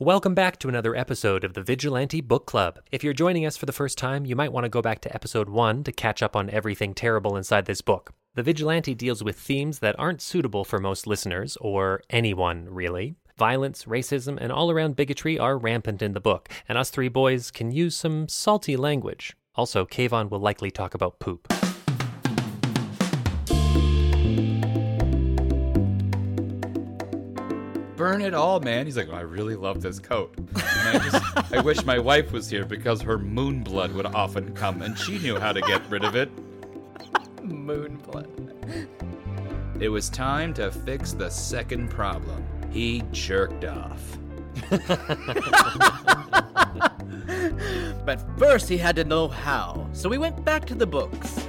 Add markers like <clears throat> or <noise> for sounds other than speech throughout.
Welcome back to another episode of the Vigilante Book Club. If you're joining us for the first time, you might want to go back to episode 1 to catch up on everything terrible inside this book. The Vigilante deals with themes that aren't suitable for most listeners, or anyone really. Violence, racism, and all around bigotry are rampant in the book, and us three boys can use some salty language. Also, Kayvon will likely talk about poop. Burn it all, man. He's like, I really love this coat. And I just, <laughs> I wish my wife was here because her moon blood would often come and she knew how to get rid of it. Moon blood. It was time to fix the second problem. He jerked off. <laughs> But first, he had to know how, so we went back to the books.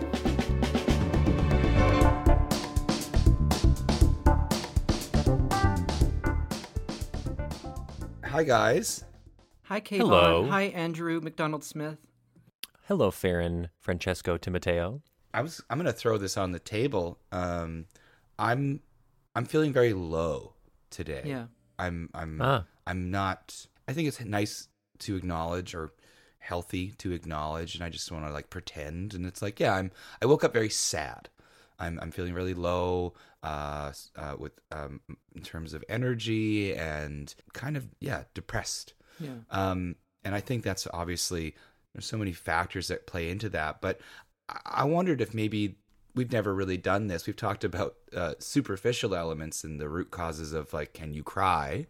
Hi, guys. Hi, Kayvon. Hello. Hi, Andrew McDonald Smith. Hello, Farron Francesco Timoteo. I was. I'm gonna throw this on the table. Um, I'm. I'm feeling very low today. Yeah. I'm. I'm. Ah. I'm not. I think it's nice to acknowledge or healthy to acknowledge, and I just want to like pretend. And it's like, yeah, I'm. I woke up very sad. I'm. I'm feeling really low. Uh, uh with um, in terms of energy and kind of yeah, depressed. Yeah. Um, and I think that's obviously there's so many factors that play into that. But I- I wondered if maybe we've never really done this. We've talked about uh, superficial elements and the root causes of like, can you cry?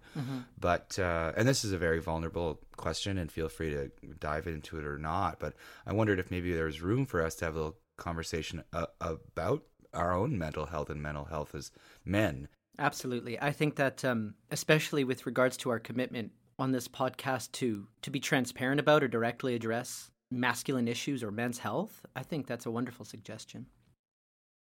But uh, and this is a very vulnerable question, and feel free to dive into it or not. But I wondered if maybe there's room for us to have a little conversation uh, about our own mental health and mental health as men. Absolutely. I think that, um, especially with regards to our commitment on this podcast to to be transparent about or directly address masculine issues or men's health, I think that's a wonderful suggestion.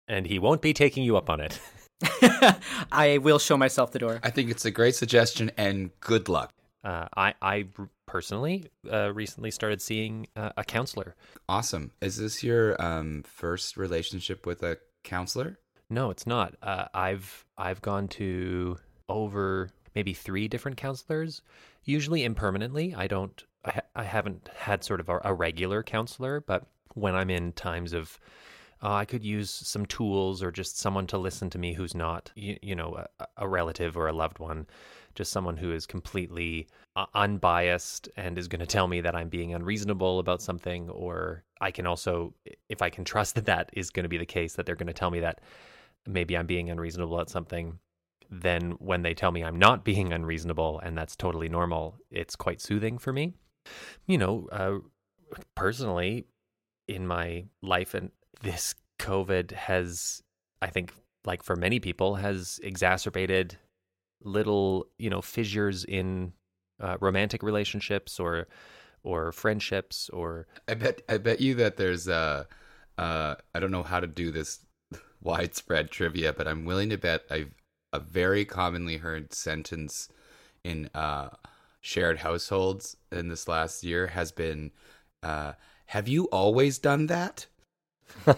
And he won't be taking you up on it. <laughs> <laughs> I will show myself the door. I think it's a great suggestion, and good luck. Uh, I, I personally uh, recently started seeing uh, a counselor. Awesome. Is this your um, first relationship with a counselor? No, it's not. Uh, I've I've gone to over maybe three different counselors, usually impermanently. I don't. I, ha- I haven't had sort of a, a regular counselor, but when I'm in times of uh, I could use some tools or just someone to listen to me who's not, you, you know, a, a relative or a loved one, just someone who is completely uh, unbiased and is going to tell me that I'm being unreasonable about something. Or I can also, if I can trust <laughs> that that is going to be the case, that they're going to tell me that maybe I'm being unreasonable at something. Then when they tell me I'm not <laughs> being unreasonable and that's totally normal, it's quite soothing for me. You know, uh, personally, in my life and this covid has i think like for many people has exacerbated little you know fissures in uh, romantic relationships or or friendships or I bet. I bet you that there's uh, uh, I don't know how to do this <laughs> widespread trivia, but I'm willing to bet I've a very commonly heard sentence in uh, shared households in this last year has been, uh, "Have you always done that?" <laughs>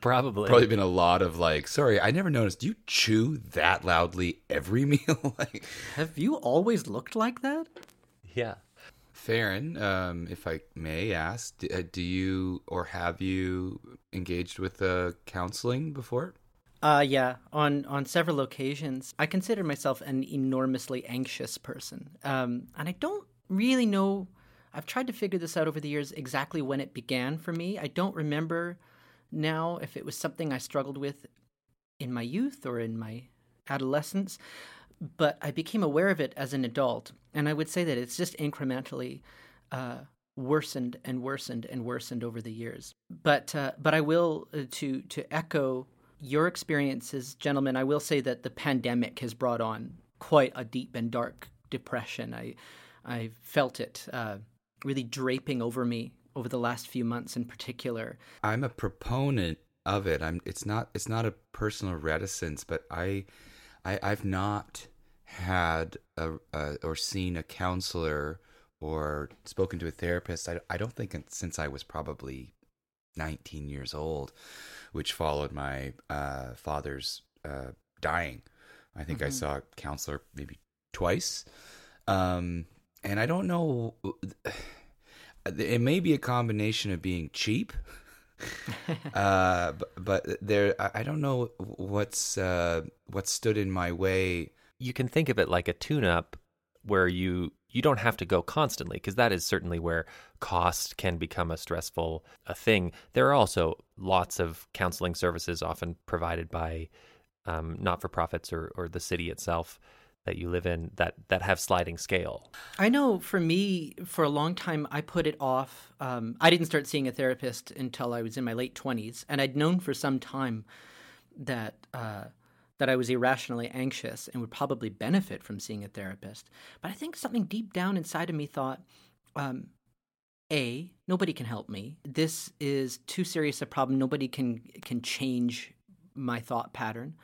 probably Probably been a lot of like, "Sorry, I never noticed. Do you chew that loudly every <laughs> meal?" like, Have you always looked like that? yeah Farron, um, if I may ask, d- uh, do you or have you engaged with uh, counseling before? Uh, yeah, on on several occasions. I consider myself an enormously anxious person, um, and I don't really know. I've tried to figure this out over the years exactly when it began for me. I don't remember now if it was something I struggled with in my youth or in my adolescence, but I became aware of it as an adult, and I would say that it's just incrementally uh, worsened and worsened and worsened over the years. But uh, but I will uh, to to echo your experiences, gentlemen. I will say that the pandemic has brought on quite a deep and dark depression. I I felt it uh, really draping over me over the last few months, in particular. I'm a proponent of it. I'm. It's not. It's not a personal reticence, but I, I I've not had a, a or seen a counselor or spoken to a therapist. I I don't think since I was probably 19 years old, which followed my uh, father's uh, dying. I think I saw a counselor maybe twice. Um, and I don't know. <sighs> It may be a combination of being cheap. <laughs> uh, but, but there, I I don't know what's uh, what stood in my way. You can think of it like a tune-up where you you don't have to go constantly because that is certainly where cost can become a stressful a thing. There are also lots of counseling services often provided by um, not-for-profits or, or the city itself that you live in that that have sliding scale. I know for me, for a long time, I put it off. Um, I didn't start seeing a therapist until I was in my late 20s. And I'd known for some time that. Uh, that I was irrationally anxious and would probably benefit from seeing a therapist. But I think something deep down inside of me thought, um, A, nobody can help me. This is too serious a problem. Nobody can can change my thought pattern.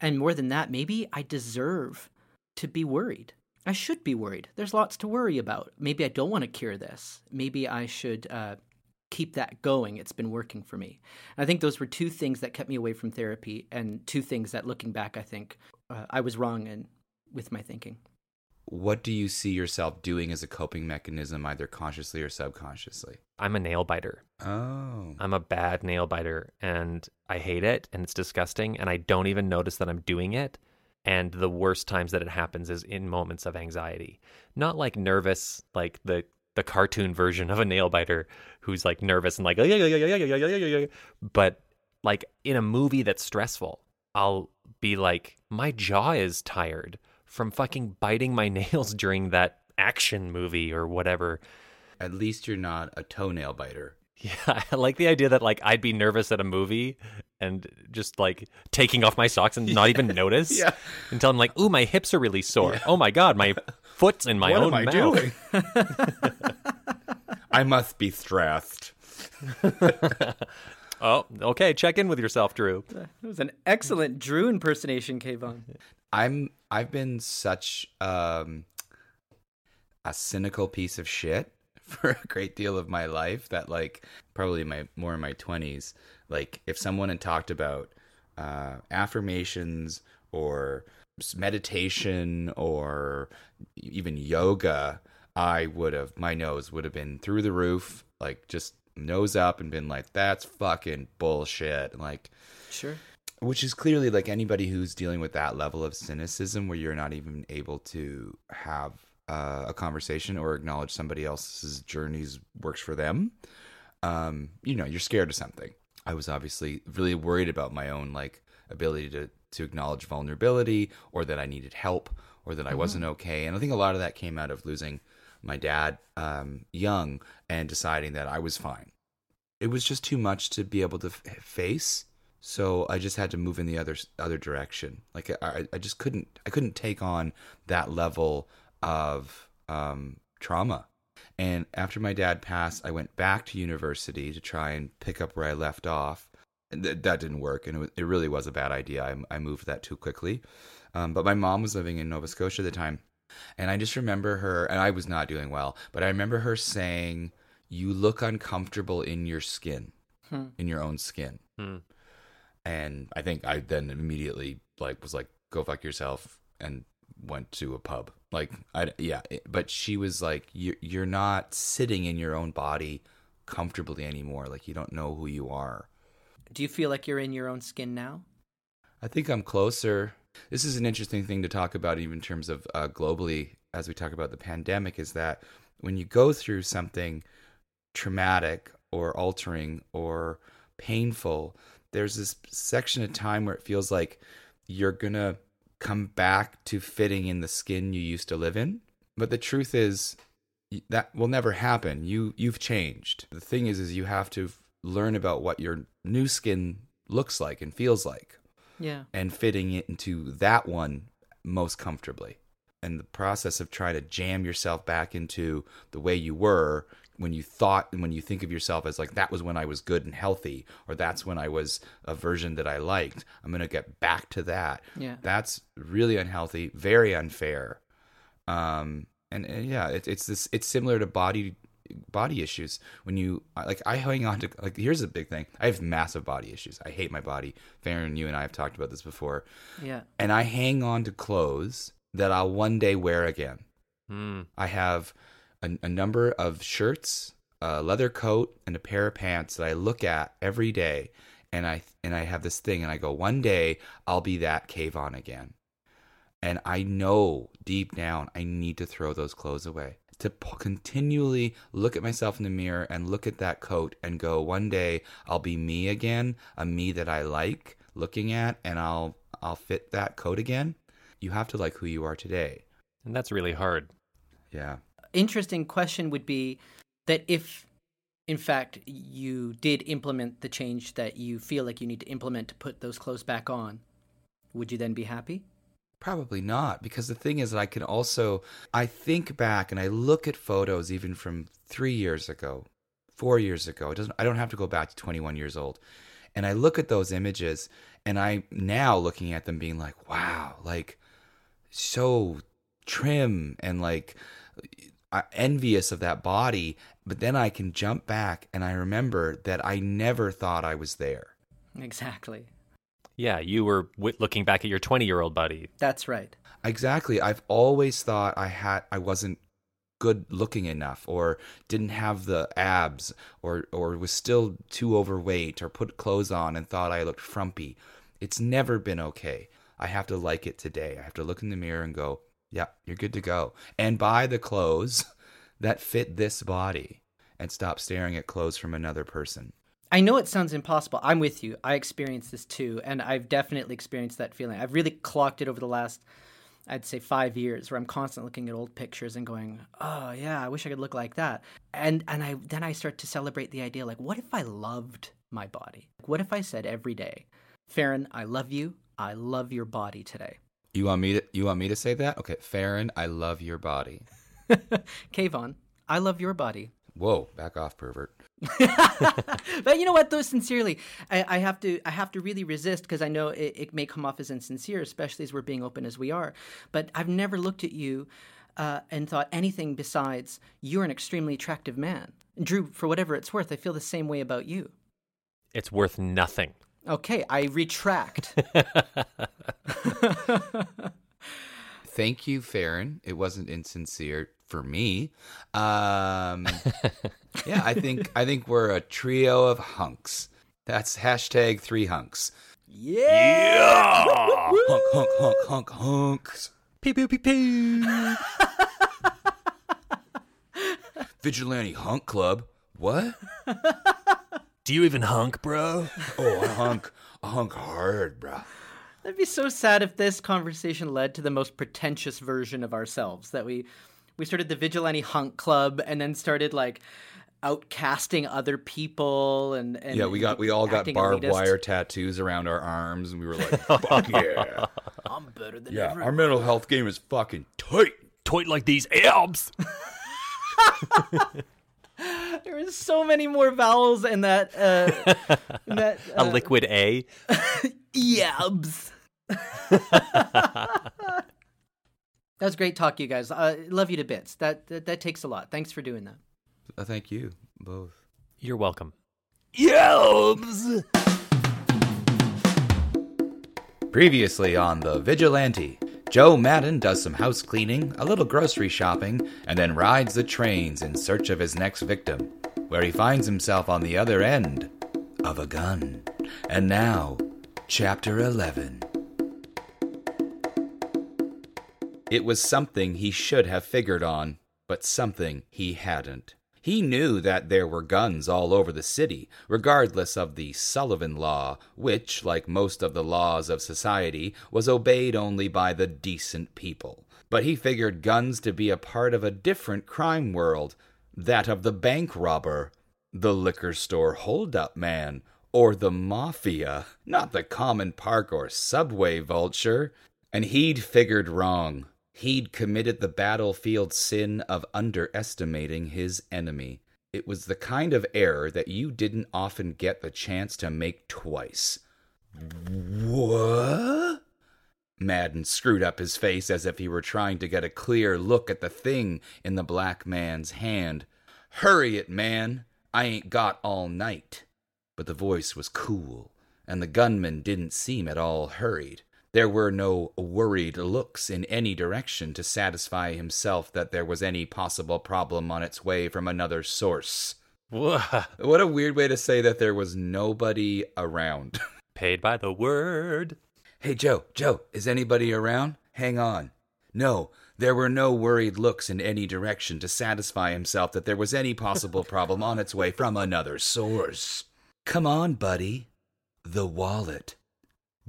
And more than that, maybe I deserve to be worried. I should be worried. There's lots to worry about. Maybe I don't want to cure this. Maybe I should uh, keep that going. It's been working for me. And I think those were two things that kept me away from therapy, and two things that, looking back, I think uh, I was wrong in with my thinking. What do you see yourself doing as a coping mechanism, either consciously or subconsciously? I'm a nail biter. Oh, I'm a bad nail biter and I hate it and it's disgusting and I don't even notice that I'm doing it and the worst times that it happens is in moments of anxiety. Not like nervous like the the cartoon version of a nail biter who's like nervous and like but like in a movie that's stressful i'll be like my jaw is tired from fucking biting my <laughs> nails during that action movie or whatever. At least you're not a toenail biter. Yeah, <laughs> I like the idea that like I'd be nervous at a movie and just like taking off my socks and not even <laughs> notice Yeah. until I'm like, "Ooh, my hips are really sore. Oh my god, my <laughs> foot's in my what own am I mouth." doing? I must be stressed. Oh, okay. Check in with yourself, Drew. That was an excellent Drew impersonation, Kayvon. I'm I've been such um a cynical piece of shit <laughs> for a great deal of my life that like probably my more in my 20s like if someone had talked about uh affirmations or meditation or even yoga I would have my nose would have been through the roof like just nose up and been like that's fucking bullshit like Sure. which is clearly like anybody who's dealing with that level of cynicism where you're not even able to have uh, a conversation or acknowledge somebody else's journeys works for them um you know you're scared of something. I was obviously really worried about my own like ability to to acknowledge vulnerability or that i needed help or that i wasn't okay. And i think a lot of that came out of losing my dad um young and deciding that i was fine. It was just too much to be able to f- face. So i just had to move in the other other direction. Like i i just couldn't i couldn't take on that level of um trauma. And after my dad passed i went back to university to try and pick up where i left off. And th- that didn't work and it, was, it really was a bad idea. I, I moved that too quickly. Um, but my mom was living in nova scotia at the time and i just remember her and i was not doing well but i remember her saying you look uncomfortable in your skin Hmm. in your own skin. Hmm. and I think I then immediately like was like go fuck yourself and went to a pub like I yeah but she was like you you're not sitting in your own body comfortably anymore. Like you don't know who you are. Do you feel like you're in your own skin now? I think I'm closer. This is an interesting thing to talk about even in terms of uh, globally as we talk about the pandemic is that when you go through something traumatic or altering or painful there's this section of time where it feels like you're gonna come back to fitting in the skin you used to live in but the truth is that will never happen you you've changed the thing is is you have to learn about what your new skin looks like and feels like Yeah. and fitting it into that one most comfortably. And the process of trying to jam yourself back into the way you were when you thought and when you think of yourself as like that was when I was good and healthy or that's when I was a version that I liked. I'm going to get back to that. Yeah. That's really unhealthy, very unfair. Um and, and yeah, it, it's this it's similar to body body issues when you like I hang on to like here's a big thing. I have massive body issues. I hate my body. Farron, you and I have talked about this before Yeah. and I hang on to clothes that I'll one day wear again. Hmm. I have a, a number of shirts, a leather coat, and a pair of pants that I look at every day, and I and I have this thing, and I go, one day I'll be that Kayvon again, and I know deep down I need to throw those clothes away. To p- continually look at myself in the mirror and look at that coat and go, one day I'll be me again, a me that I like looking at, and I'll I'll fit that coat again. You have to like who you are today. And that's really hard. Yeah. Interesting question would be that if, in fact, you did implement the change that you feel like you need to implement to put those clothes back on, would you then be happy? Probably not, because the thing is that I can also I think back and I look at photos even from three years ago, four years ago. It doesn't I don't have to go back to 21 years old, and I look at those images and I now looking at them being like, wow, like so trim and like envious of that body. But then I can jump back and I remember that I never thought I was there. Exactly. Yeah, you were w- looking back at your 20 year old buddy. That's right. Exactly. I've always thought I had I wasn't good looking enough or didn't have the abs or or was still too overweight or put clothes on and thought I looked frumpy. It's never been okay. I have to like it today. I have to look in the mirror and go, "Yeah, you're good to go." And buy the clothes <laughs> that fit this body and stop staring at clothes from another person. I know it sounds impossible. I'm with you. I experienced this too, and I've definitely experienced that feeling. I've really clocked it over the last, I'd say, five years, where I'm constantly looking at old pictures and going, "Oh yeah, I wish I could look like that." And and I then I start to celebrate the idea, like, what if I loved my body? What if I said every day, "Farron, I love you. I love your body today." You want me to you want me to say that? Okay, Farron, I love your body. <laughs> Kayvon, I love your body. Whoa, back off, pervert. <laughs> but you know what though sincerely i, I have to i have to really resist because i know it, it may come off as insincere especially as we're being open as we are but i've never looked at you uh, and thought anything besides you're an extremely attractive man drew for whatever it's worth i feel the same way about you It's worth nothing. Okay i retract <laughs> Thank you, Farron. It wasn't insincere for me. Um, <laughs> yeah, I think I think we're a trio of hunks. That's hashtag three hunks. yeah, Hunk, hunk, hunk, hunk, hunks. Pew, pew, pew, pew. <laughs> Vigilante hunk club. What? Do you even hunk, bro? Oh, I hunk, I hunk hard, bro. that'd be so sad if this conversation led to the most pretentious version of ourselves that we we started the vigilante hunk club and then started like outcasting other people and, and Yeah, we got we all got barbed elitist. wire tattoos around our arms, and we were like, <laughs> "Fuck yeah, I'm better than yeah." everyone. Our mental health game is fucking tight. tight like these abs. <laughs> There is so many more vowels in that. Uh, <laughs> in that A uh, liquid A. <laughs> yabs. <laughs> that was great talk, you guys. Uh, love you to bits. That, that that takes a lot. Thanks for doing that. Uh, thank you both. You're welcome. Yelps! Previously on The Vigilante, Joe Madden does some house cleaning, a little grocery shopping, and then rides the trains in search of his next victim, where he finds himself on the other end of a gun. And now, Chapter 11. It was something he should have figured on, but something he hadn't. He knew that there were guns all over the city, regardless of the Sullivan Law, which, like most of the laws of society, was obeyed only by the decent people. But he figured guns to be a part of a different crime world that of the bank robber, the liquor store holdup man, or the mafia, not the common park or subway vulture. And he'd figured wrong. He'd committed the battlefield sin of underestimating his enemy. It was the kind of error that you didn't often get the chance to make twice. What? Madden screwed up his face as if he were trying to get a clear look at the thing in the black man's hand. Hurry it, man. I ain't got all night. But the voice was cool, and the gunman didn't seem at all hurried. There were no worried looks in any direction to satisfy himself that there was any possible problem on its way from another source. What a weird way to say that there was nobody around. <laughs> Paid by the word. hey, Joe, Joe, is anybody around? Hang on. No, there were no worried looks in any direction to satisfy himself that there was any possible <laughs> problem on its way from another source. Come on, buddy. The wallet.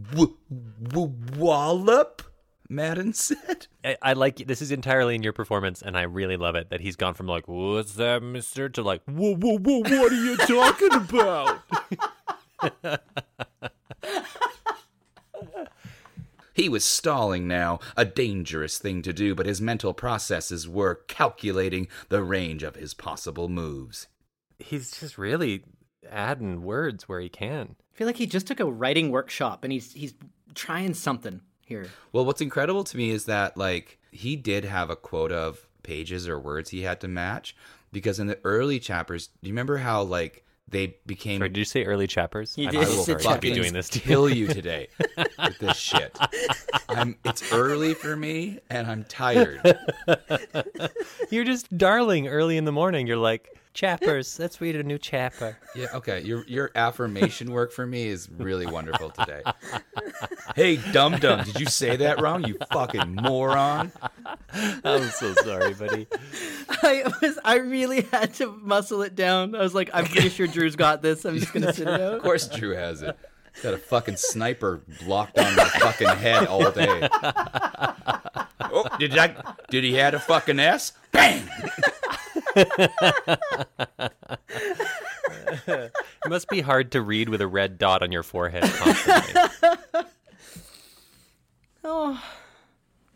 W- w- wallop? Madden said. I, I like this is entirely in your performance, and I really love it that he's gone from like "What's that, Mister?" to like "Whoa, whoa, whoa! What are you <laughs> talking about?" He was stalling now, a dangerous thing to do, but his mental processes were calculating the range of his possible moves. he's just really adding words where he can. I feel like he just took a writing workshop and he's he's trying something here. Well, what's incredible to me is that like he did have a quota of pages or words he had to match because in the early chapters, do you remember how like they became Sorry, did you say early chappers? You I'm did. I will Said be fucking doing this to kill you today <laughs> with this shit. I'm, it's early for me and I'm tired. <laughs> You're just darling early in the morning. You're like chappers. Let's read a new chapter. Yeah, okay. Your your affirmation work for me is really wonderful today. hey, dum dum, did you say that wrong? You fucking moron. I'm so sorry, buddy. I was I really had to muscle it down. I was like, I'm pretty sure Drew's got this. I'm just gonna <laughs> sit it out. Of course Drew has it. He's got a fucking sniper locked on my fucking head all day. Oh, did I? did he had a fucking S? Bang! It must be hard to read with a red dot on your forehead constantly. Oh,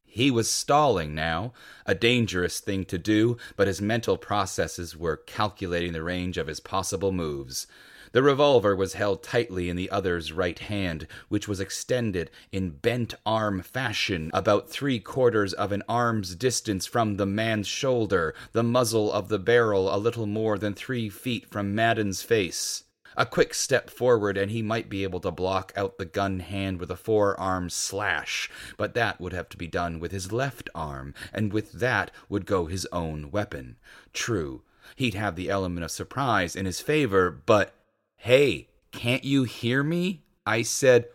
He was stalling now, a dangerous thing to do, but his mental processes were calculating the range of his possible moves. The revolver was held tightly in the other's right hand, which was extended in bent arm fashion about three quarters of an arm's distance from the man's shoulder, the muzzle of the barrel a little more than three feet from Madden's face. A quick step forward, and he might be able to block out the gun hand with a forearm slash, but that would have to be done with his left arm, and with that would go his own weapon. True, he'd have the element of surprise in his favor, but hey, can't you hear me? I said,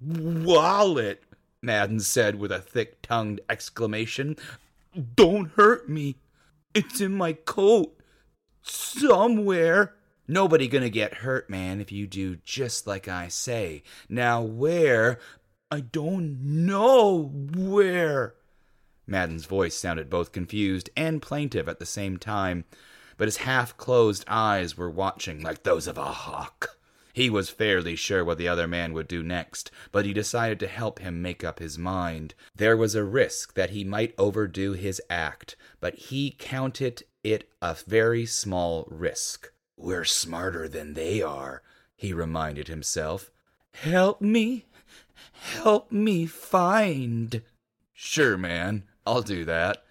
Wallet, Madden said with a thick tongued exclamation. Don't hurt me. It's in my coat somewhere. Nobody gonna get hurt, man, if you do just like I say. Now, where? I don't know where. Madden's voice sounded both confused and plaintive at the same time, but his half closed eyes were watching like those of a hawk. He was fairly sure what the other man would do next, but he decided to help him make up his mind. There was a risk that he might overdo his act, but he counted it a very small risk. We're smarter than they are, he reminded himself. Help me. Help me find. Sure, man. I'll do that.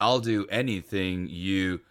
I'll do anything you.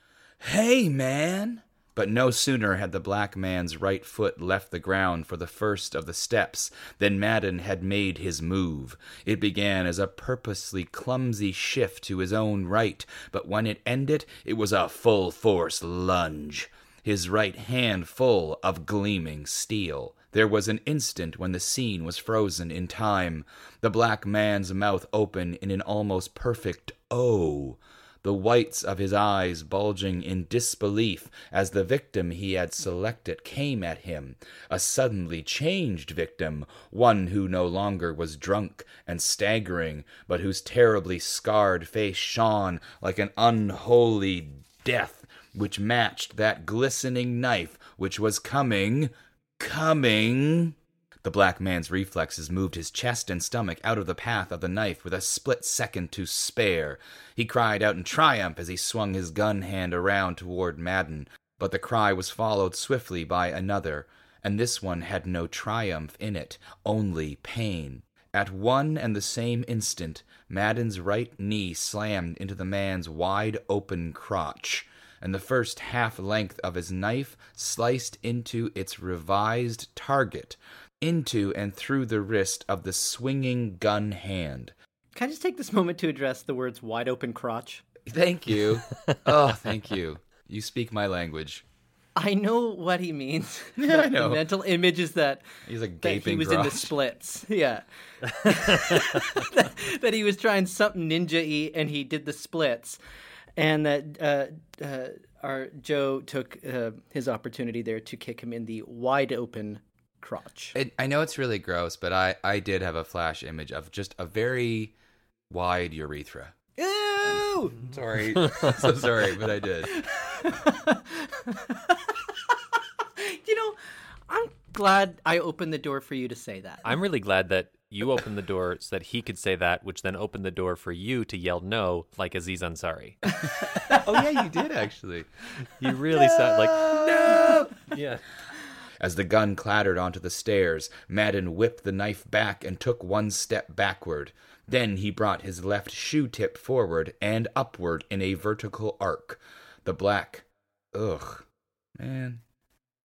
Hey, man! But no sooner had the black man's right foot left the ground for the first of the steps than Madden had made his move. It began as a purposely clumsy shift to his own right, but when it ended, it was a full force lunge his right hand full of gleaming steel. There was an instant when the scene was frozen in time, the black man's mouth open in an almost perfect O, the whites of his eyes bulging in disbelief as the victim he had selected came at him, a suddenly changed victim, one who no longer was drunk and staggering, but whose terribly scarred face shone like an unholy death which matched that glistening knife which was coming, coming. The black man's reflexes moved his chest and stomach out of the path of the knife with a split second to spare. He cried out in triumph as he swung his gun hand around toward Madden, but the cry was followed swiftly by another, and this one had no triumph in it, only pain. At one and the same instant, Madden's right knee slammed into the man's wide open crotch and the first half length of his knife sliced into its revised target. Into and through the wrist of the swinging gun hand. Can I just take this moment to address the words wide open crotch? Thank you. <laughs> oh, thank you. You speak my language. I know what he means. <laughs> Yeah, I The know. mental image is that, He's a that he was in the splits. <laughs> Yeah. that, that he was trying something ninja y and he did the splits. And that uh, uh, our Joe took uh, his opportunity there to kick him in the wide open crotch. It, I know it's really gross, but I, I did have a flash image of just a very wide urethra. Ew! <laughs> Sorry. <laughs> so sorry, but I did. <laughs> you know, I'm glad I opened the door for you to say that. I'm really glad that you opened the door so that he could say that, which then opened the door for you to yell no, like Aziz Ansari. Oh, yeah, you did actually. You really sound like no. Yeah. As the gun clattered onto the stairs, Madden whipped the knife back and took one step backward. Then he brought his left shoe tip forward and upward in a vertical arc. The black. Ugh. Man.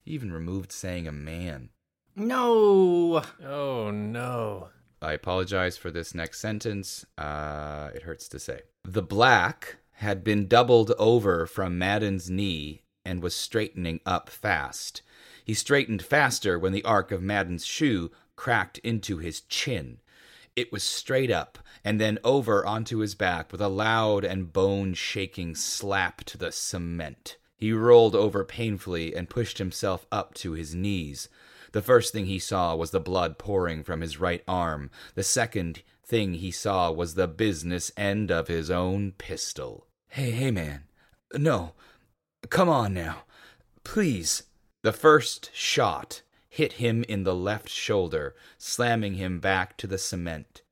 He even removed saying a man. No. Oh no. I apologize for this next sentence. Uh, it hurts to say. The black had been doubled over from Madden's knee and was straightening up fast. He straightened faster when the arc of Madden's shoe cracked into his chin. It was straight up and then over onto his back with a loud and bone shaking slap to the cement. He rolled over painfully and pushed himself up to his knees. The first thing he saw was the blood pouring from his right arm. The second thing he saw was the business end of his own pistol. Hey, hey, man. No. Come on now. Please. The first shot hit him in the left shoulder, slamming him back to the cement.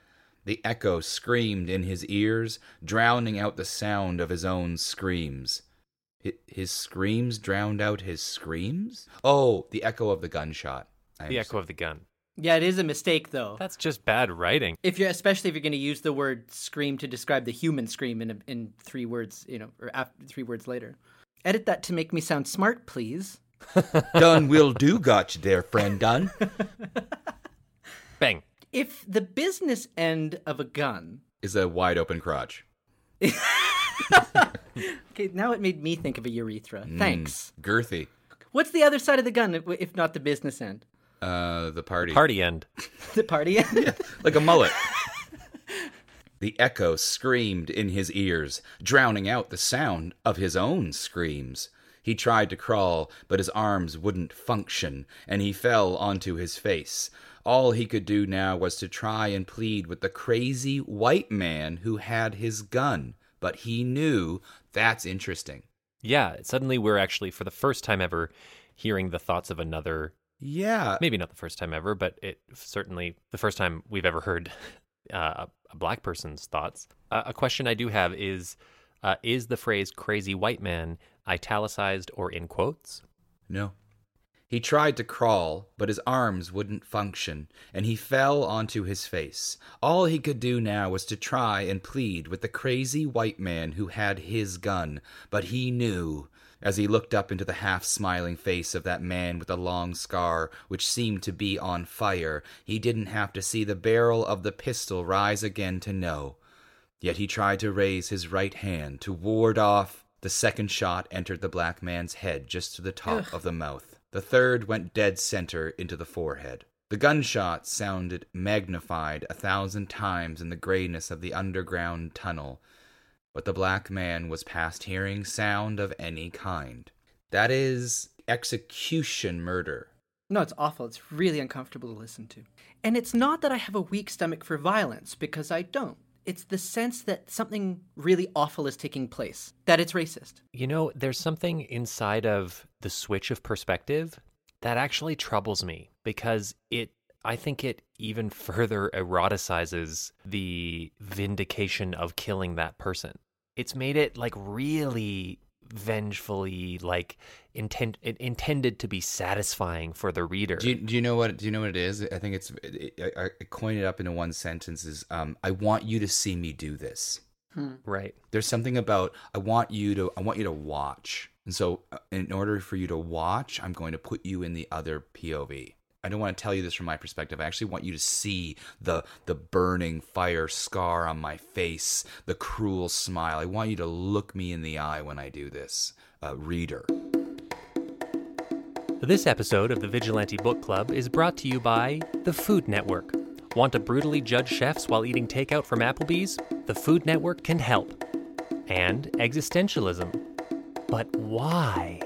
The echo screamed in his ears, drowning out the sound of his own screams. Hi- His screams drowned out his screams? Oh, the echo of the gunshot. I The am echo of the gun. Yeah, it is a mistake though. That's just bad writing. If you're especially if you're going to use the word scream to describe the human scream in a, in three words, you know, or after, three words later. Edit that to make me sound smart, please. Done will do got you there, friend Dunn. Bang. If the business end of a gun Is a wide open crotch. <laughs> Okay, now it made me think of a urethra. Thanks. Girthy. What's the other side of the gun if, if not the business end? Uh, the party. Party end. <laughs> The party end? like a mullet. <laughs> the echo screamed in his ears, drowning out the sound of his own screams. He tried to crawl, but his arms wouldn't function, and he fell onto his face. All he could do now was to try and plead with the crazy white man who had his gun. But he knew that's interesting. Yeah, suddenly we're actually, for the first time ever, hearing the thoughts of another. Yeah. Maybe not the first time ever, but it certainly the first time we've ever heard <laughs> uh, a black person's thoughts. Uh, a question I do have is uh, Is the phrase crazy white man italicized or in quotes? No. He tried to crawl, but his arms wouldn't function, and he fell onto his face. All he could do now was to try and plead with the crazy white man who had his gun, but he knew. As he looked up into the half smiling face of that man with the long scar, which seemed to be on fire, he didn't have to see the barrel of the pistol rise again to know. Yet he tried to raise his right hand to ward off. The second shot entered the black man's head just to the top of the mouth. The third went dead center into the forehead. The gunshot sounded magnified a thousand times in the grayness of the underground tunnel, but the black man was past hearing sound of any kind. That is execution murder. No, it's awful. It's really uncomfortable to listen to. And it's not that I have a weak stomach for violence, because I don't. It's the sense that something really awful is taking place, that it's racist. You know, there's something inside of the switch of perspective that actually troubles me because it, I think it even <laughs> further eroticizes the vindication of killing that person. It's made it like really vengefully, like intent, intended to be satisfying for the reader. Do you, do you know what do you know what it is? I think it's it, I, I coined it up into one sentence is um, I want you to see me do this. right. There's something about I want you to I want you to watch. And so uh, in order for you to watch, I'm going to put you in the other POV. I don't want to tell you this from my perspective. I actually want you to see the the burning fire scar on my face, the cruel smile. I want you to look me in the eye when I do this, uh, reader. This episode of the Vigilante Book Club is brought to you by the Food Network. Want to brutally judge chefs while eating takeout from Applebee's? The Food Network can help. And existentialism. But why?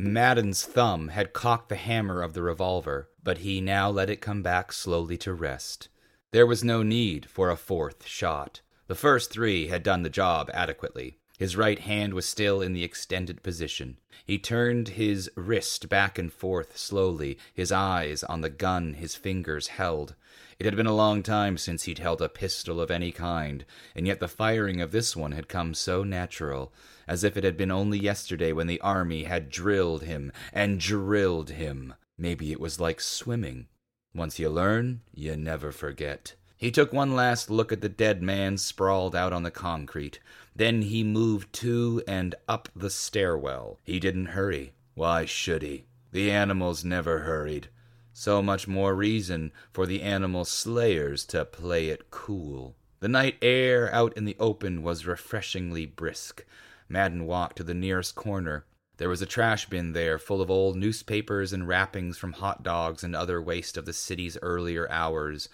Madden's thumb had cocked the hammer of the revolver, but he now let it come back slowly to rest. There was no need for a fourth shot. The first three had done the job adequately. His right hand was still in the extended position. He turned his wrist back and forth slowly, his eyes on the gun his fingers held. It had been a long time since he'd held a pistol of any kind, and yet the firing of this one had come so natural, as if it had been only yesterday when the army had drilled him and drilled him. Maybe it was like swimming. Once you learn, you never forget. He took one last look at the dead man sprawled out on the concrete. Then he moved to and up the stairwell. He didn't hurry. Why should he? The animals never hurried. So much more reason for the animal slayers to play it cool. The night air out in the open was refreshingly brisk. Madden walked to the nearest corner. There was a trash bin there full of old newspapers and wrappings from hot dogs and other waste of the city's earlier hours.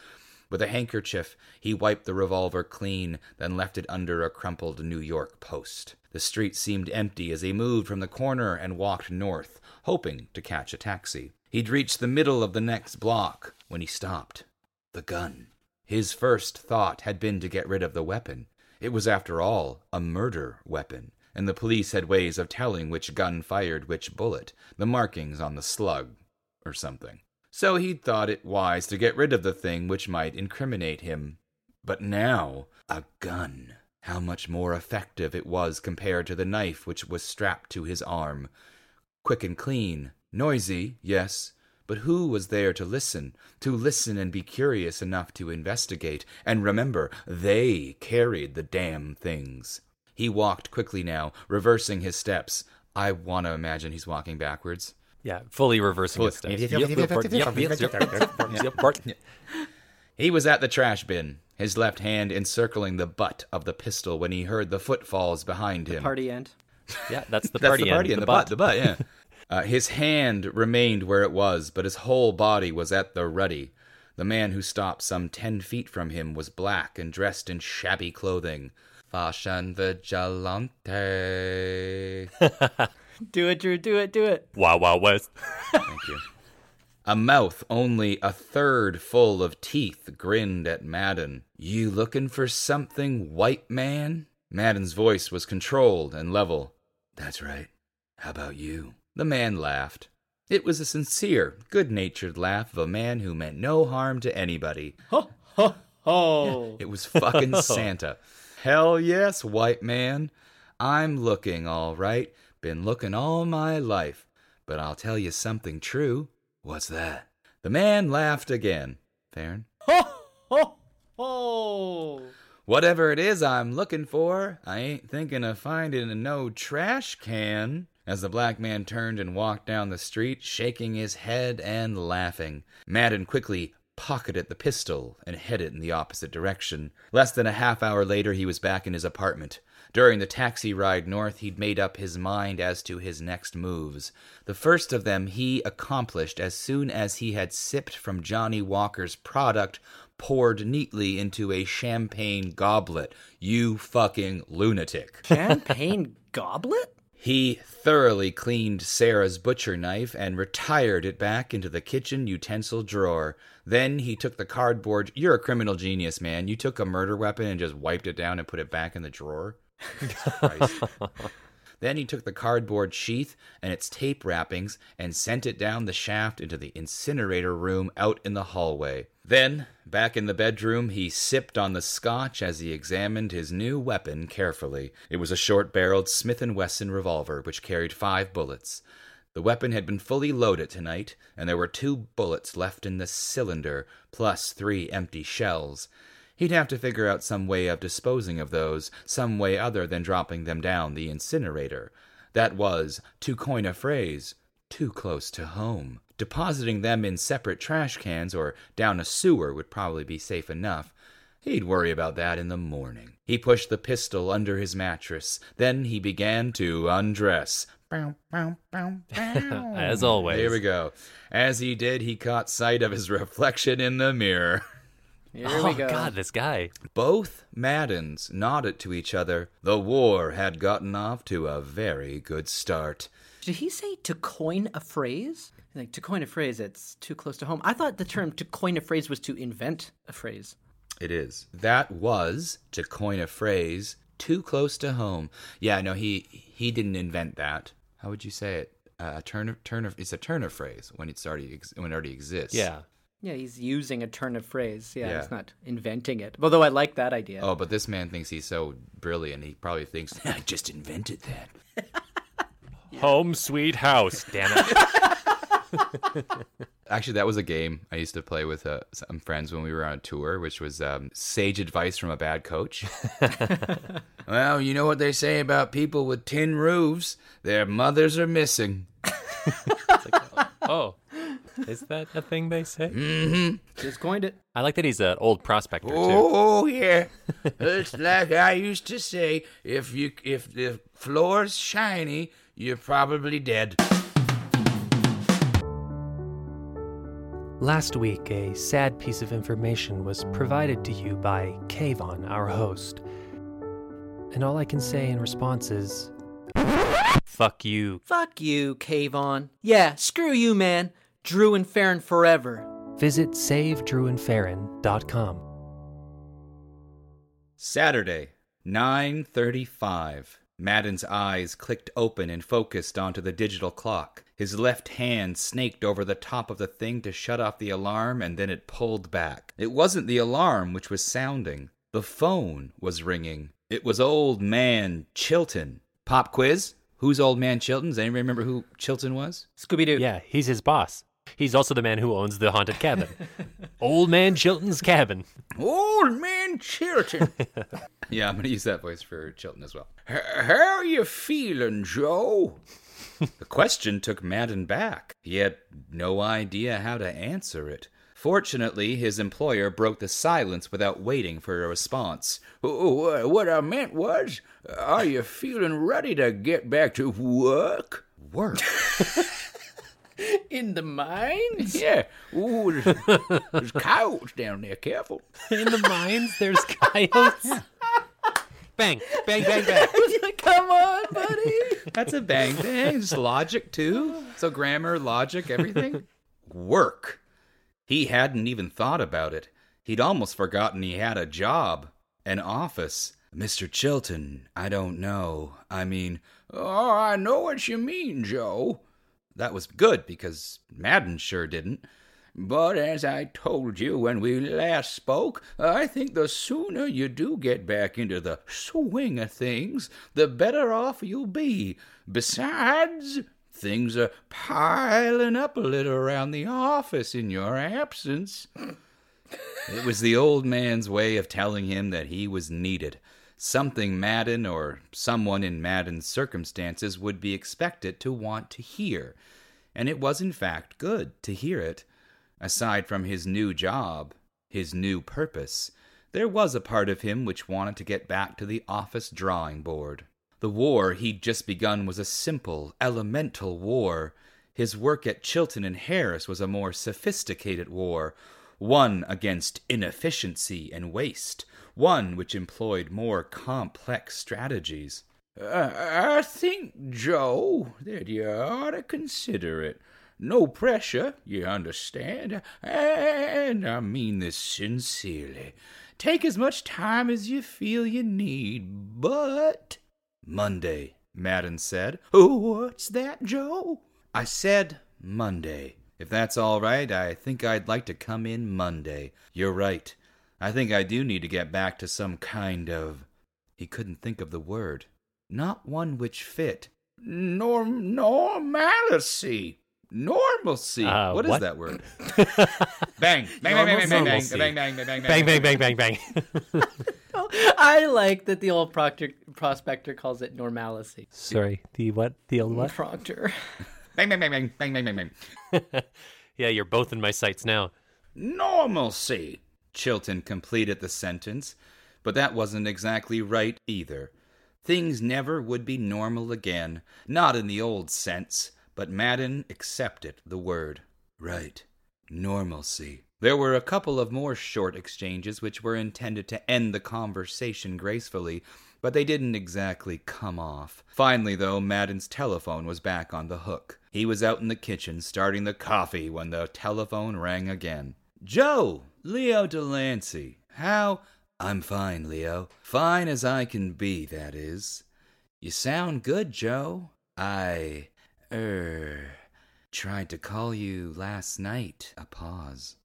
With a handkerchief, he wiped the revolver clean, then left it under a crumpled New York Post. The street seemed empty as he moved from the corner and walked north, hoping to catch a taxi. He'd reached the middle of the next block when he stopped. The gun. His first thought had been to get rid of the weapon. It was, after all, a murder weapon, and the police had ways of telling which gun fired which bullet, the markings on the slug, or something. So he'd thought it wise to get rid of the thing which might incriminate him. But now, a gun. How much more effective it was compared to the knife which was strapped to his arm. Quick and clean, noisy, yes, but who was there to listen? To listen and be curious enough to investigate. And remember, they carried the damn things. He walked quickly now, reversing his steps. I want to imagine he's walking backwards. Yeah, fully reversing his steps. <laughs> He was at the trash bin, his left hand encircling the butt of the pistol when he heard the footfalls behind him. Party end. Yeah, that's the That's party the party end. in the, butt. The butt, yeah. <laughs> uh, his hand remained where it was, but his whole body was at the ruddy. The man who stopped some ten feet from him was black and dressed in shabby clothing. Fashion vigilante. <laughs> Do it, Drew. Do it. Do it. Wow, wow, West. <laughs> Thank you. A mouth only a third full of teeth grinned at Madden. You looking for something, white man? Madden's voice was controlled and level. That's right. How about you? The man laughed. It was a sincere, good natured laugh of a man who meant no harm to anybody. Ho, ho, ho. <laughs> It was fucking <laughs> Santa. Hell yes, white man. I'm looking all right. Been looking all my life. But I'll tell you something true. What's that? The man laughed again. Farron? Ho, ho, ho. Whatever it is I'm looking for, I ain't thinking of finding in no trash can. As the black man turned and walked down the street, shaking his head and laughing, Madden quickly pocketed the pistol and headed in the opposite direction. Less than a half hour later, he was back in his apartment. During the taxi ride north, he'd made up his mind as to his next moves. The first of them he accomplished as soon as he had sipped from Johnnie Walker's product poured neatly into a champagne goblet. You fucking lunatic. <laughs> Champagne goblet? He thoroughly cleaned Sarah's butcher knife and retired it back into the kitchen utensil drawer. Then he took the cardboard. You're a criminal genius, man. You took a murder weapon and just wiped it down and put it back in the drawer. <laughs> Then he took the cardboard sheath and its tape wrappings and sent it down the shaft into the incinerator room out in the hallway. Then, back in the bedroom, he sipped on the scotch as he examined his new weapon carefully. It was a short-barreled Smith & Wesson revolver which carried five bullets. The weapon had been fully loaded tonight, and there were two bullets left in the cylinder, plus three empty shells. He'd have to figure out some way of disposing of those, some way other than dropping them down the incinerator. That was, to coin a phrase, too close to home. Depositing them in separate trash cans or down a sewer would probably be safe enough. He'd worry about that in the morning. He pushed the pistol under his mattress. Then he began to undress. <laughs> As always. Here we go. As he did, he caught sight of his <laughs> reflection in the mirror. Here oh we go. God, this guy. Both Maddens nodded to each other. The war had gotten off to a very good start. Did he say to coin a phrase? Like to coin a phrase, it's too close to home. I thought the term to coin a phrase was to invent a phrase. It is. That was, to coin a phrase, too close to home. Yeah, no, he he didn't invent that. How would you say it? Uh, a turn of turn of it's a turn of phrase when it's already ex- when it already exists. Yeah. Yeah, he's using a turn of phrase. Yeah, Yeah. he's not inventing it. Although I like that idea. Oh, but this man thinks he's so brilliant. He probably thinks I just invented that. <laughs> Home sweet house. Damn it. <laughs> Actually, that was a game I used to play with uh, some friends when we were on a tour, which was um, sage advice from a bad coach. <laughs> well, you know what they say about people with tin roofs? Their mothers are missing. oh, is that a thing they say? Mm-hmm. Just coined it. I like that he's an old prospector too. Oh yeah, <laughs> it's like I used to say: if you if the floor's shiny, you're probably dead. Last week, a sad piece of information was provided to you by Kayvon, our host. And all I can say in response is Fuck you. Fuck you, Kayvon. Yeah, screw you, man. Drew and Farron forever. Visit savedrewandfarron.com. Saturday, 9:35. Madden's eyes clicked open and focused onto the digital clock. His left hand snaked over the top of the thing to shut off the alarm and then it pulled back. It wasn't the alarm which was sounding. The phone was ringing. It was old man Chilton. Pop quiz? Who's old man Chilton? Does anybody remember who Chilton was? Scooby Doo. Yeah, he's his boss. He's also the man who owns the haunted cabin. Old Man Chilton's cabin. Old man Chilton. <laughs> yeah, I'm going to use that voice for Chilton as well. How are you feeling, Joe? the question took Madden back. He had no idea how to answer it. Fortunately, his employer broke the silence without waiting for a response. "Oh, What I meant was, are you feeling ready to get back to work? Work? <laughs> <laughs> In the mines? Yeah. Ooh, there's, there's coyotes down there. Careful. <laughs> In the mines, there's coyotes. <laughs> Bang, bang, bang, bang. Come on, buddy. That's a bang bang. Just logic too. So grammar, logic, everything. Work. He hadn't even thought about it. He'd almost forgotten he had a job, an office. Mr. Chilton, I don't know. I mean, oh, I know what you mean, Joe. That was good because Madden sure didn't. But as I told you when we last spoke, I think the sooner you do get back into the swing of things, the better off you'll be. Besides, things are piling up a little around the office in your absence. It was the old man's way of telling him that he was needed. Something Madden or someone in Madden's circumstances would be expected to want to hear. And it was in fact good to hear it. Aside from his new job, his new purpose, there was a part of him which wanted to get back to the office drawing board. The war he'd just begun was a simple, elemental war. His work at Chilton and Harris was a more sophisticated war, one against inefficiency and waste, one which employed more complex strategies. I think, Joe, that you ought to consider it. No pressure, you understand, and I mean this sincerely. Take as much time as you feel you need, but. Monday, Madden said. Oh, what's that, Joe? I said Monday. If that's all right, I think I'd like to come in Monday. You're right. I think I do need to get back to some kind of. He couldn't think of the word. Not one which fit. Norm normalcy. Normalcy. Uh, what is what? that word? bang. Bang, bang, bang, bang, bang, bang, bang, bang, bang, bang, Bang, bang, bang, bang, bang. I like that the old proctor, prospector calls it normalcy. Sorry, the what? The old what? Proctor. Bang, bang, bang, bang, bang, bang, bang, bang. yeah, you're both in my sights now. Normalcy, Chilton completed the sentence, but that wasn't exactly right either. Things never would be normal again, not in the old sense, but Madden accepted the word. Right. Normalcy. There were a couple of more short exchanges which were intended to end the conversation gracefully, but they didn't exactly come off. Finally, though, Madden's telephone was back on the hook. He was out in the kitchen starting the coffee when the telephone rang again. Joe! Leo Delancey. How? I'm fine, Leo. Fine as I can be, that is. You sound good, Joe. I. er. tried to call you last night. A pause.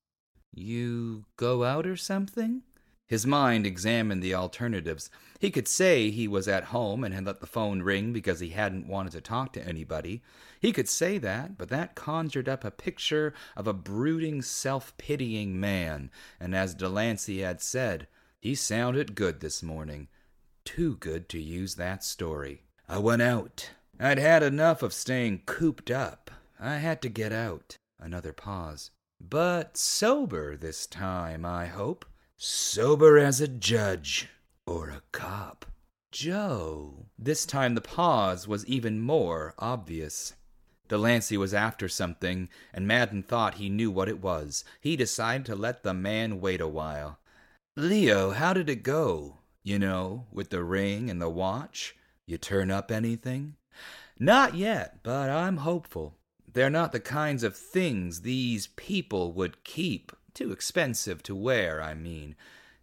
You go out or something? His mind examined the alternatives. He could say he was at home and had let the phone ring because he hadn't wanted to talk to anybody. He could say that, but that conjured up a picture of a brooding, self pitying man, and as Delancey had said, he sounded good this morning. Too good to use that story. I went out. I'd had enough of staying cooped up. I had to get out. Another pause. But sober this time, I hope. Sober as a judge or a cop. Joe. This time the pause was even more obvious. Delancey was after something, and Madden thought he knew what it was. He decided to let the man wait a while. Leo, how did it go? You know, with the ring and the watch? You turn up anything? Not yet, but I'm hopeful. They're not the kinds of things these people would keep. Too expensive to wear, I mean.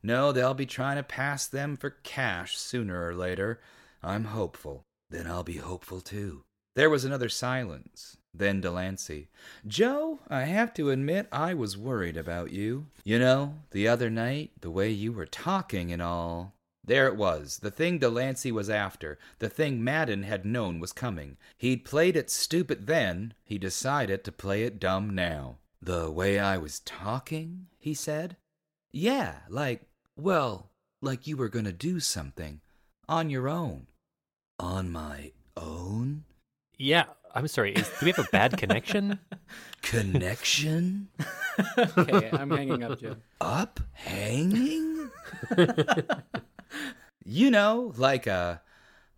No, they'll be trying to pass them for cash sooner or later. I'm hopeful. Then I'll be hopeful too. There was another silence. Then Delancey. Joe, I have to admit I was worried about you. You know, the other night, the way you were talking and all. There it was, the thing Delancey was after, the thing Madden had known was coming. He'd played it stupid then, he decided to play it dumb now. The way I was talking? he said. Yeah, like, well, like you were going to do something. On your own. On my own? Yeah, I'm sorry. Is, do we have a bad connection? <laughs> Connection? <laughs> okay, I'm hanging up, Joe. Up? Hanging? <laughs> you know, like a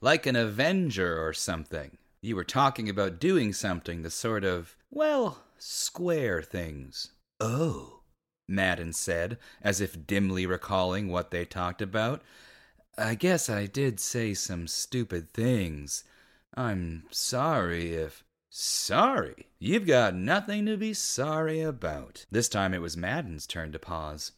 like an avenger or something. You were talking about doing something, the sort of, well, square things. Oh, Madden said, as if dimly recalling what they talked about. I guess I did say some stupid things. I'm sorry if. Sorry? You've got nothing to be sorry about. This time it was Madden's turn to pause.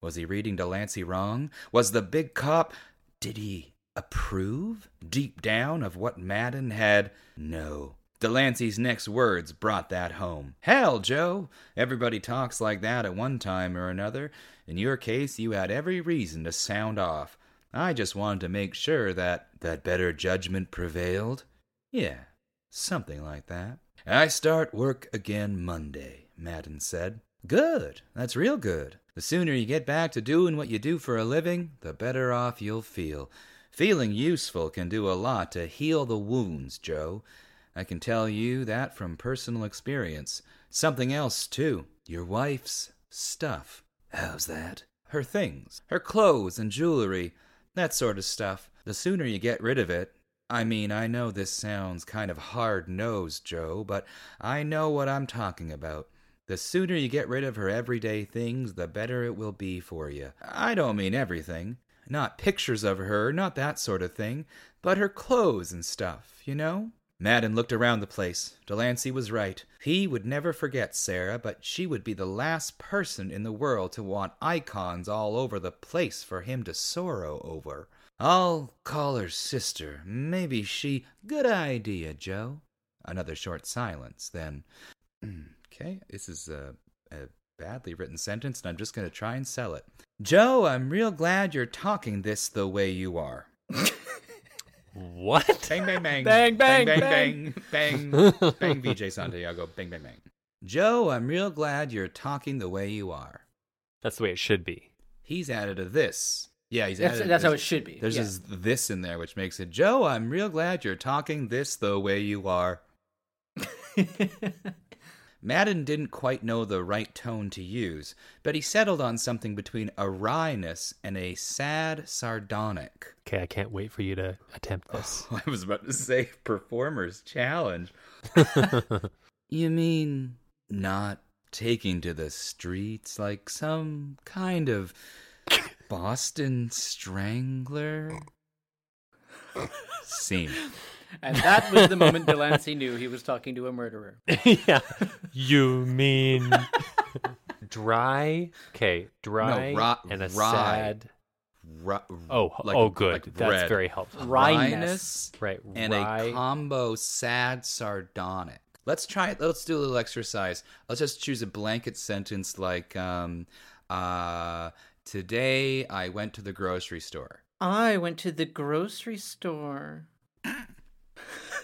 Was he reading Delancey wrong? Was the big cop. Did he approve, deep down, of what Madden had? No. Delancey's next words brought that home. Hell, Joe! Everybody talks like that at one time or another. In your case, you had every reason to sound off. I just wanted to make sure that that better judgment prevailed. Yeah, something like that. I start work again Monday, Madden said. Good. That's real good. The sooner you get back to doing what you do for a living, the better off you'll feel. Feeling useful can do a lot to heal the wounds, Joe. I can tell you that from personal experience. Something else, too. Your wife's stuff. How's that? Her things. Her clothes and jewelry. That sort of stuff. The sooner you get rid of it. I mean, I know this sounds kind of hard nosed, Joe, but I know what I'm talking about. The sooner you get rid of her everyday things, the better it will be for you. I don't mean everything. Not pictures of her, not that sort of thing, but her clothes and stuff, you know? Madden looked around the place. Delancey was right. He would never forget Sarah, but she would be the last person in the world to want icons all over the place for him to sorrow over. I'll call her sister. Maybe she. Good idea, Joe. Another short silence, then. <clears throat> okay, this is a, a badly written sentence, and I'm just going to try and sell it. Joe, I'm real glad you're talking this the way you are. <laughs> what? <laughs> Bang, bang, bang. Bang, bang, bang, bang. <laughs> bang, bang, bang, VJ Santiago. Bang, bang, bang. Joe, I'm real glad you're talking the way you are. That's the way it should be. He's added a this. Yeah, he's That's, added. that's how it should be. There's yeah. this this in there, which makes it Joe. I'm real glad you're talking this the way you are. <laughs> Madden didn't quite know the right tone to use, but he settled on something between a wryness and a sad sardonic. Okay, I can't wait for you to attempt this. <laughs> I was about to say performer's challenge. <laughs> you mean not taking to the streets like some kind of Boston strangler? <laughs> Scene. And that was the moment <laughs> Delancey knew he was talking to a murderer. <laughs> yeah. You mean <laughs> dry? Okay, dry No, ri- and a rye. sad. Ru- Oh, like- oh, good. like That's red. very helpful. Wryness. Right, and rye. a combo sad sardonic. Let's try it. Let's do a little exercise. Let's just choose a blanket sentence like, um, uh, today I went to the grocery store. I went to the grocery store.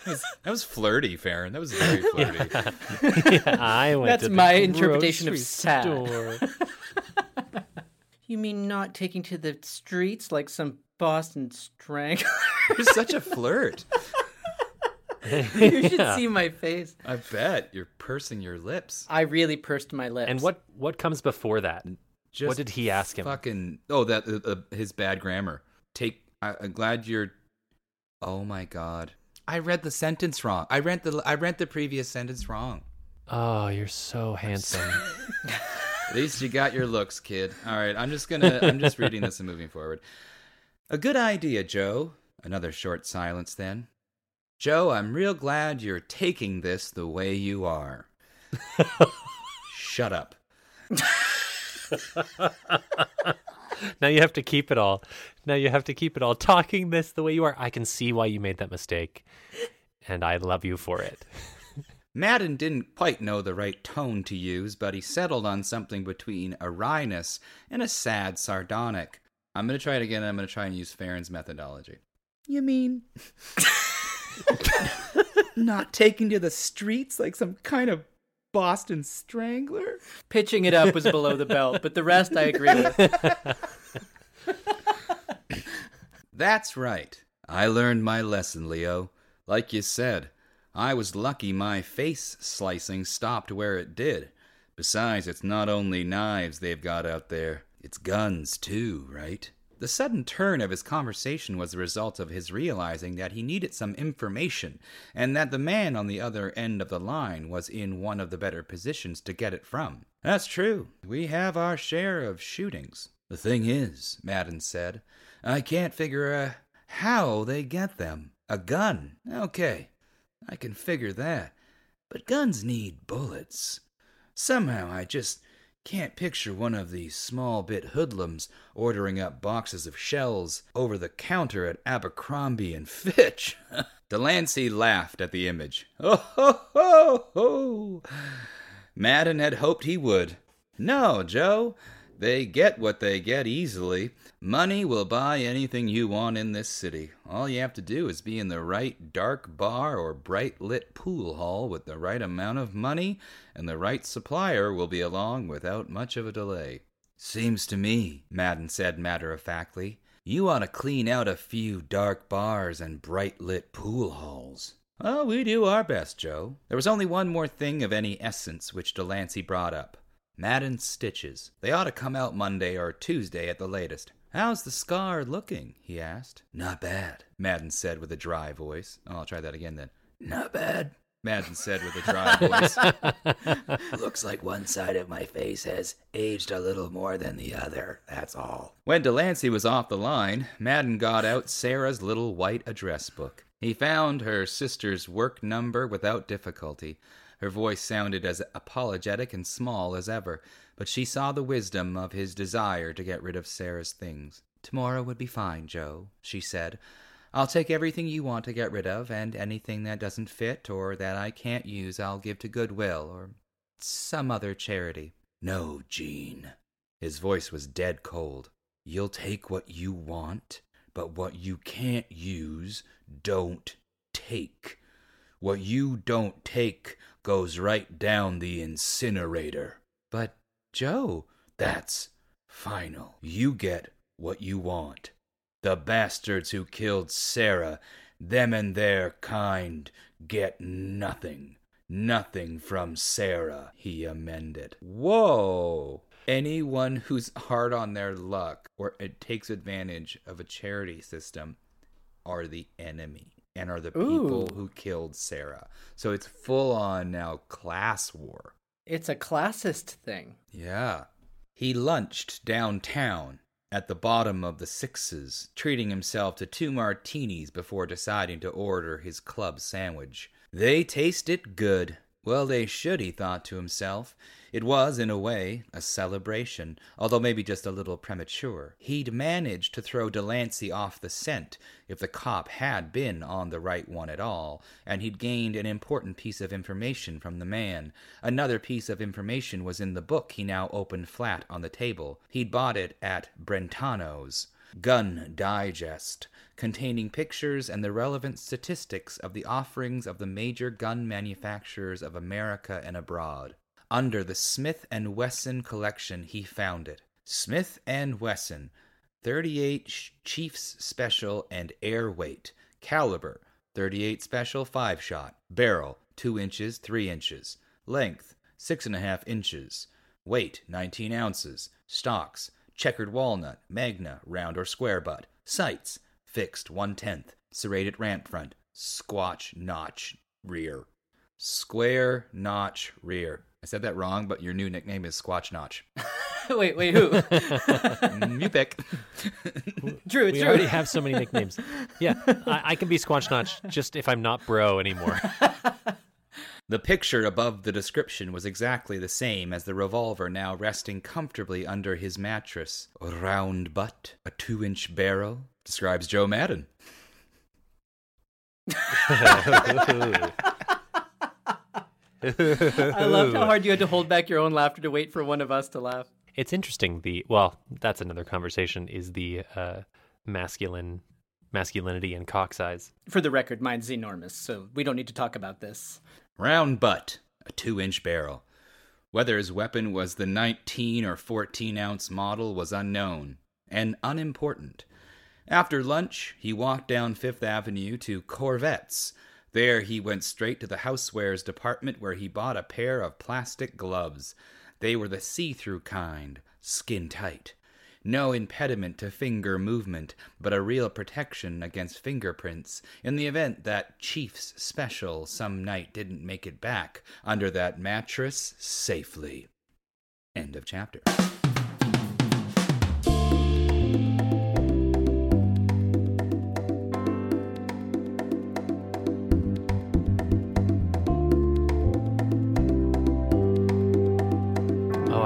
That was, that was flirty, Farron. That was very <laughs> flirty. Yeah, <laughs> I went That's to the my interpretation of sad. store. <laughs> You mean not taking to the streets like some Boston strangler? You're such a flirt. you should see my face. I bet you're pursing your lips. I really pursed my lips. and what what comes before that? Just what did he ask him? Fucking oh, that uh, uh, his bad grammar. Take. I, I'm glad you're. Oh my god. I read the sentence wrong. I read the I read the previous sentence wrong. Oh, you're so handsome. <laughs> At least you got your looks, kid. All right, I'm just gonna. I'm just reading this and moving forward. A good idea, Joe. Another short silence. Then, Joe, I'm real glad you're taking this the way you are. <laughs> Shut up. <laughs> <laughs> now you have to keep it all. Now you have to keep it all. Talking this the way you are, I can see why you made that mistake, and I love you for it. <laughs> Madden didn't quite know the right tone to use, but he settled on something between a wryness and a sad sardonic. I'm going to try it again. I'm going to try and use Farron's methodology. You mean <laughs> not taking to the streets like some kind of Boston strangler? pitching it up was below the belt, but the rest I agree with. <laughs> That's right. I learned my lesson, Leo. Like you said, I was lucky my face slicing stopped where it did. Besides, it's not only knives they've got out there, it's guns too, right? The sudden turn of his conversation was the result of his realizing that he needed some information, and that the man on the other end of the line was in one of the better positions to get it from. That's true. We have our share of shootings. The thing is, Madden said, I can't figure uh, how they get them. A gun. Okay, I can figure that. But guns need bullets. Somehow I just can't picture one of these small bit hoodlums ordering up boxes of shells over the counter at Abercrombie and Fitch. <laughs> Delancey laughed at the image. <laughs> Oh ho ho ho! Madden had hoped he would. No, Joe. They get what they get easily. Money will buy anything you want in this city. All you have to do is be in the right dark bar or bright lit pool hall with the right amount of money, and the right supplier will be along without much of a delay. Seems to me, Madden said matter of factly, you ought to clean out a few dark bars and bright lit pool halls. Oh, we do our best, Joe. There was only one more thing of any essence which Delancey brought up. Madden's stitches. They ought to come out Monday or Tuesday at the latest. How's the scar looking? he asked. Not bad, Madden said with a dry voice. Oh, I'll try that again then. Not bad, Madden said with a dry <laughs> voice. Looks like one side of my face has aged a little more than the other, that's all. When Delancey was off the line, Madden got out Sarah's little white address book. He found her sister's work number without difficulty. Her voice sounded as apologetic and small as ever, but she saw the wisdom of his desire to get rid of Sarah's things. Tomorrow would be fine, Joe, she said. I'll take everything you want to get rid of, and anything that doesn't fit or that I can't use I'll give to Goodwill or some other charity. No, Jean. His voice was dead cold. You'll take what you want, but what you can't use, don't take. What you don't take goes right down the incinerator. But, Joe, that's final. You get what you want. The bastards who killed Sarah, them and their kind, get nothing. Nothing from Sarah, he amended. Whoa! Anyone who's hard on their luck or takes advantage of a charity system are the enemy and are the people Ooh. who killed Sarah. So it's full on now class war. It's a classist thing. Yeah. He lunched downtown at the bottom of the sixes, treating himself to two martinis before deciding to order his club sandwich. They tasted good. Well, they should, he thought to himself. It was, in a way, a celebration, although maybe just a little premature. He'd managed to throw Delancey off the scent if the cop had been on the right one at all, and he'd gained an important piece of information from the man. Another piece of information was in the book he now opened flat on the table. He'd bought it at Brentano's. Gun Digest, containing pictures and the relevant statistics of the offerings of the major gun manufacturers of America and abroad. Under the Smith and Wesson collection, he found it. Smith and Wesson, 38 Chiefs Special and Airweight, caliber 38 Special 5 shot, barrel 2 inches 3 inches, length 6.5 inches, weight 19 ounces, stocks checkered walnut, magna, round or square butt, sights fixed one tenth, serrated ramp front, squatch notch rear, square notch rear. I said that wrong, but your new nickname is Squatch Notch. <laughs> wait, wait, who? Mm, you pick. <laughs> Drew, it's We Drew. already have so many nicknames. Yeah, I, I can be Squatch Notch just if I'm not bro anymore. <laughs> The picture above the description was exactly the same as the revolver now resting comfortably under his mattress. A round butt, a two inch barrel, describes Joe Madden. <laughs> I loved how hard you had to hold back your own laughter to wait for one of us to laugh. It's interesting. The well, that's another conversation. Is the uh, masculine masculinity and cock size? For the record, mine's enormous, so we don't need to talk about this. Round butt, a two inch barrel. Whether his weapon was the 19 or 14 ounce model was unknown and unimportant. After lunch, he walked down Fifth Avenue to Korvette's. There, he went straight to the housewares department where he bought a pair of plastic gloves. They were the see through kind, skin tight. No impediment to finger movement, but a real protection against fingerprints in the event that Chief's special some night didn't make it back under that mattress safely. End of chapter.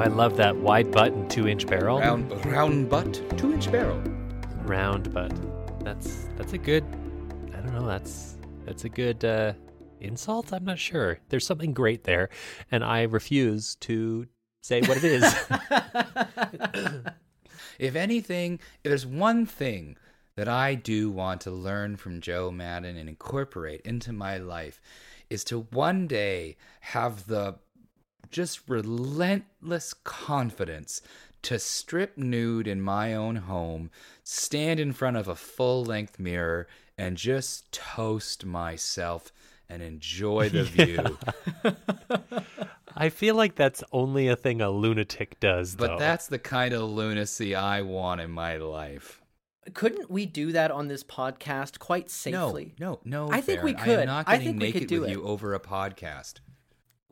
I love that wide butt and two inch barrel. Round, round butt, two inch barrel. Round butt. That's that's a good. I don't know. That's that's a good uh, insult. I'm not sure. There's something great there, and I refuse to say what it is. <laughs> If anything, if there's one thing that I do want to learn from Joe Madden and incorporate into my life is to one day have the just relentless confidence to strip nude in my own home, stand in front of a full length mirror, and just toast myself and enjoy the <laughs> view. <laughs> I feel like that's only a thing a lunatic does, But though. that's the kind of lunacy I want in my life. Couldn't we do that on this podcast quite No, safely? no, no. no. I think we Farron. I could. am not I getting think we could naked do with it. you over a podcast.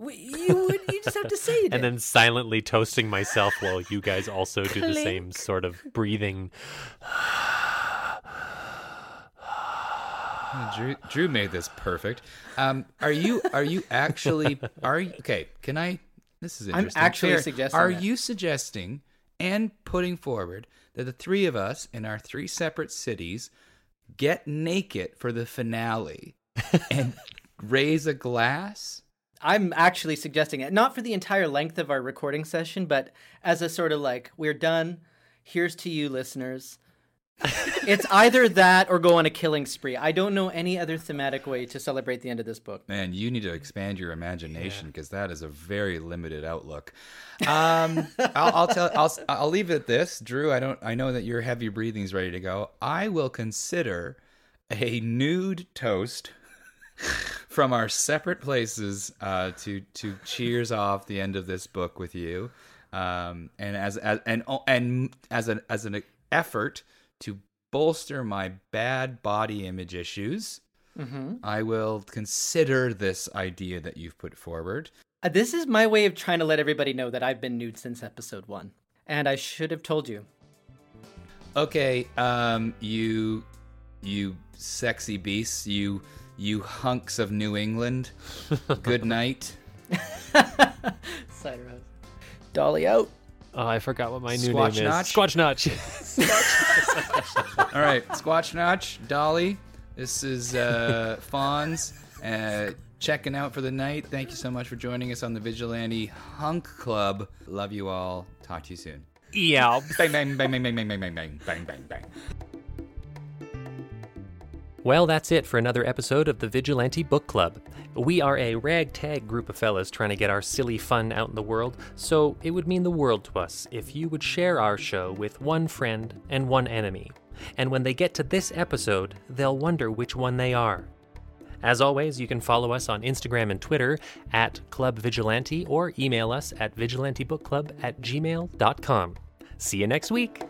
We, you would. You just have to say it. <laughs> and then silently toasting myself while you guys also do the same sort of breathing. Drew, Drew made this perfect. Um, are you? Are you actually? Are you? Okay. Can I? This is I'm interesting. actually Fair. suggesting Are that. you suggesting and putting forward that the three of us in our three separate cities get naked for the finale <laughs> and raise a glass? I'm actually suggesting it, not for the entire length of our recording session, but as a sort of like, we're done. Here's to you, listeners. it's <laughs> either that or go on a killing spree. I don't know any other thematic way to celebrate the end of this book. Man, you need to expand your imagination because that is a very limited outlook. <laughs> Um, I'll, I'll tell. I'll I'll leave it at this, Drew. I don't. I know that your heavy breathing is ready to go. I will consider a nude toast <laughs> from our separate places uh, to to cheers off the end of this book with you, um, and as, as and and as an as an effort to bolster my bad body image issues, Mm-hmm. I will consider this idea that you've put forward. Uh, This is my way of trying to let everybody know that I've been nude since episode one, and I should have told you. Okay, um, you, you sexy beasts, you, you hunks of New England. Good night. <laughs> Cider House. Dolly out. Oh, I forgot what my new Squatch name Notch? is. Squatch Notch. <laughs> All right, Squatch Notch, Dolly. This is uh, <laughs> Fonz uh, checking out for the night. Thank you so much for joining us on the Vigilante Hunk Club. Love you all. Talk to you soon. yeah. Bang bang bang bang bang bang bang bang bang bang bang bang. Well, that's it for another episode of the Vigilante Book Club. We are a ragtag group of fellas trying to get our silly fun out in the world, so it would mean the world to us if you would share our show with one friend and one enemy. And when they get to this episode, they'll wonder which one they are. As always, you can follow us on Instagram and Twitter at Club Vigilante or email us at vigilantebookclub at gmail.com. See you next week!